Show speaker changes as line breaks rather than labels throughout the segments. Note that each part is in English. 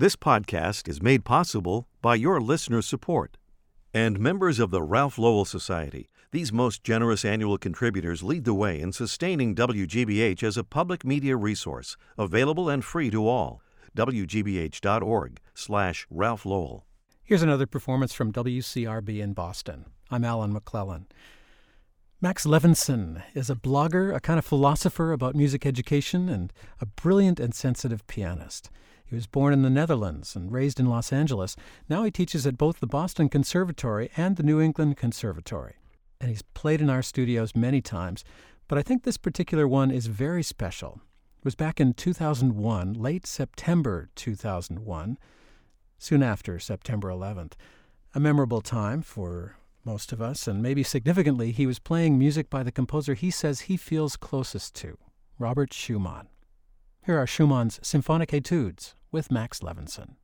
This podcast is made possible by your listener support. And members of the Ralph Lowell Society, these most generous annual contributors lead the way in sustaining WGBH as a public media resource, available and free to all. WGBH.org slash Ralph Lowell.
Here's another performance from WCRB in Boston. I'm Alan McLellan. Max Levinson is a blogger, a kind of philosopher about music education, and a brilliant and sensitive pianist. He was born in the Netherlands and raised in Los Angeles. Now he teaches at both the Boston Conservatory and the New England Conservatory. And he's played in our studios many times, but I think this particular one is very special. It was back in 2001, late September 2001, soon after September 11th. A memorable time for most of us, and maybe significantly, he was playing music by the composer he says he feels closest to, Robert Schumann. Here are Schumann's Symphonic Etudes with Max Levinson.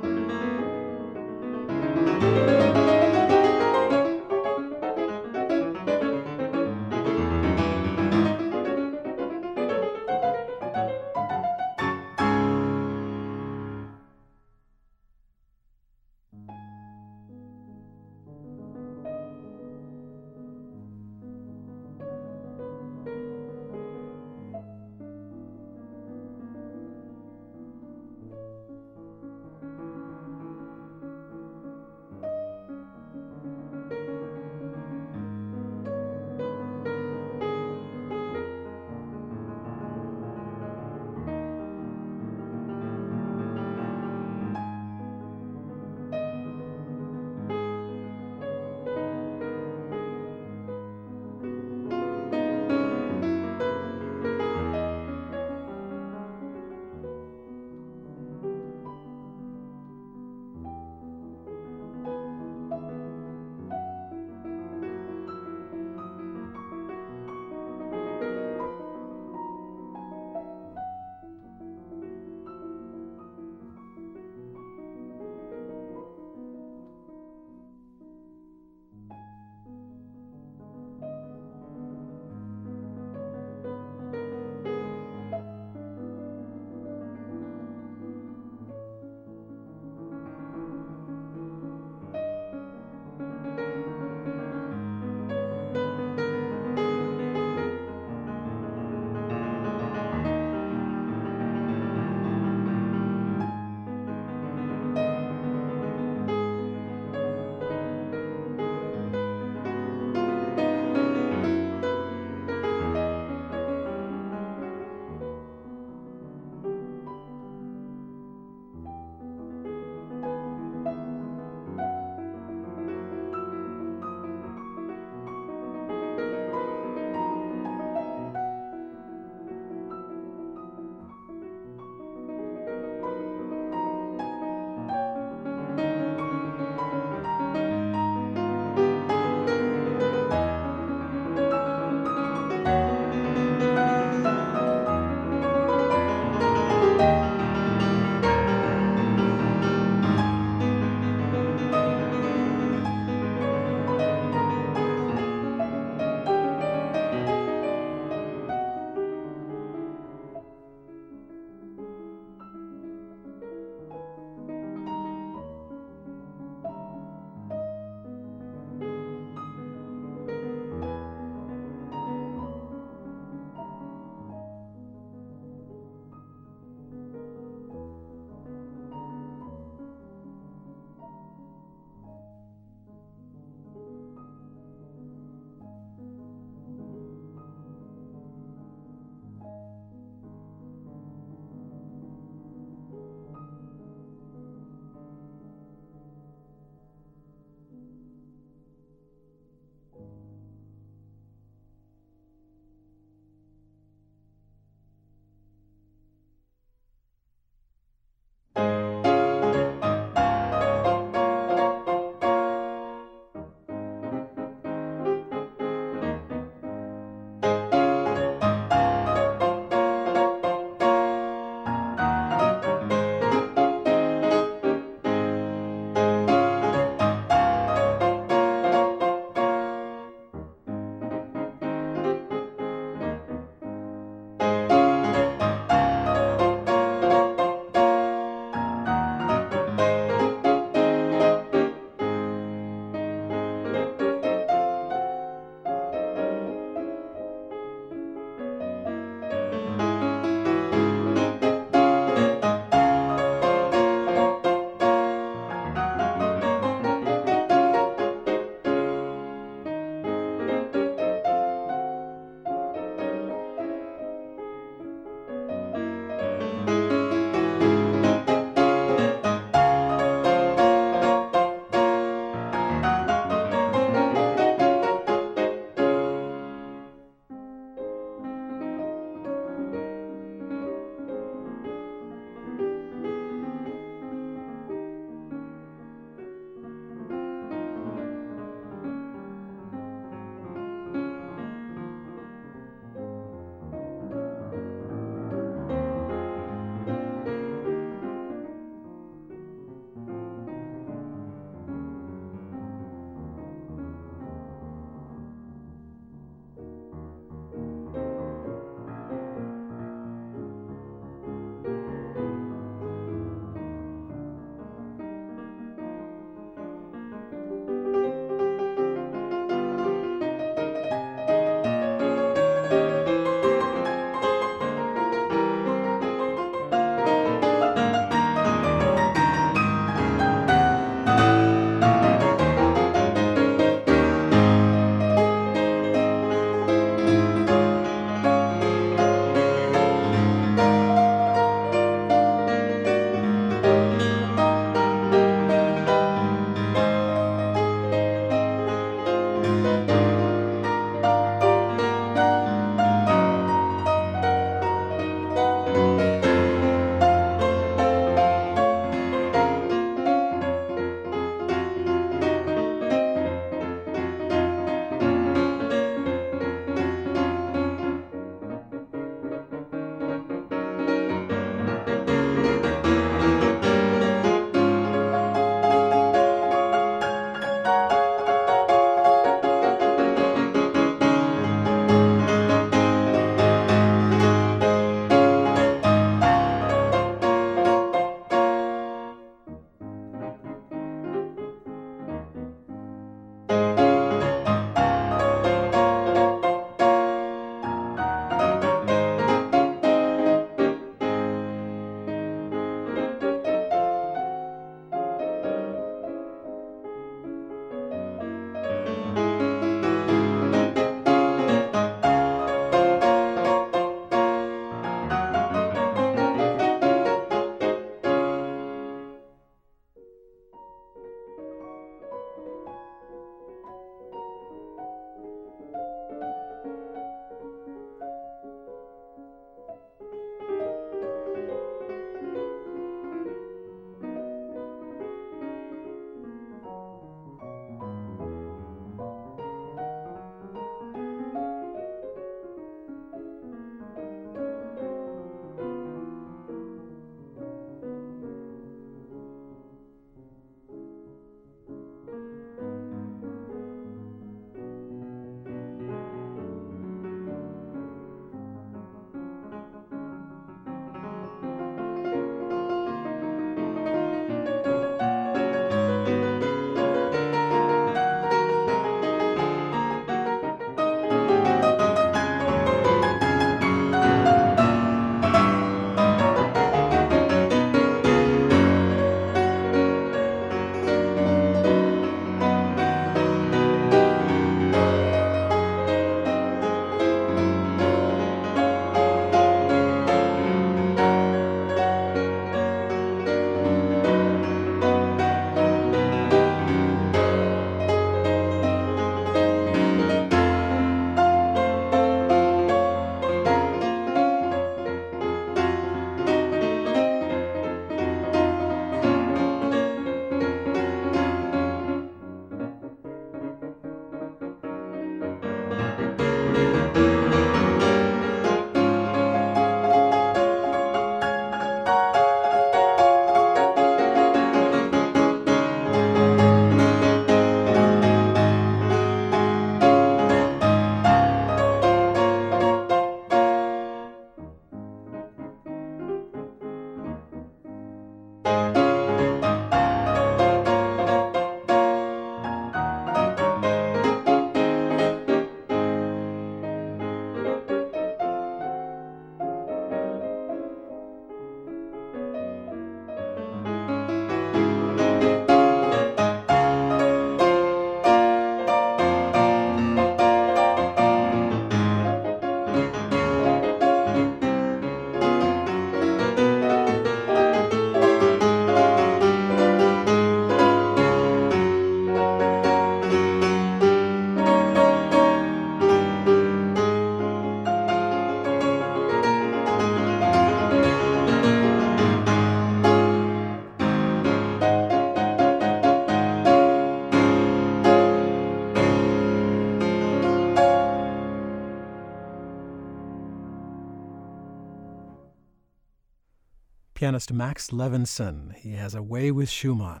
Pianist Max Levinson. He has a way with Schumann.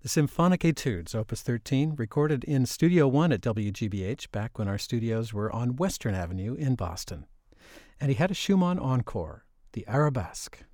The Symphonic Etudes, Opus 13, recorded in Studio 1 at WGBH back when our studios were on Western Avenue in Boston. And he had a Schumann encore, the Arabesque.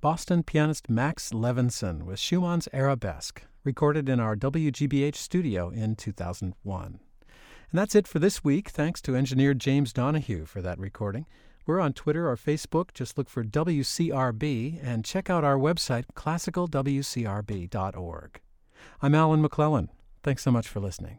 Boston pianist Max Levinson with Schumann's Arabesque, recorded in our WGBH studio in 2001. And that's it for this week. Thanks to engineer James Donahue for that recording. We're on Twitter or Facebook. Just look for WCRB and check out our website, classicalwcrb.org. I'm Alan McLellan. Thanks so much for listening.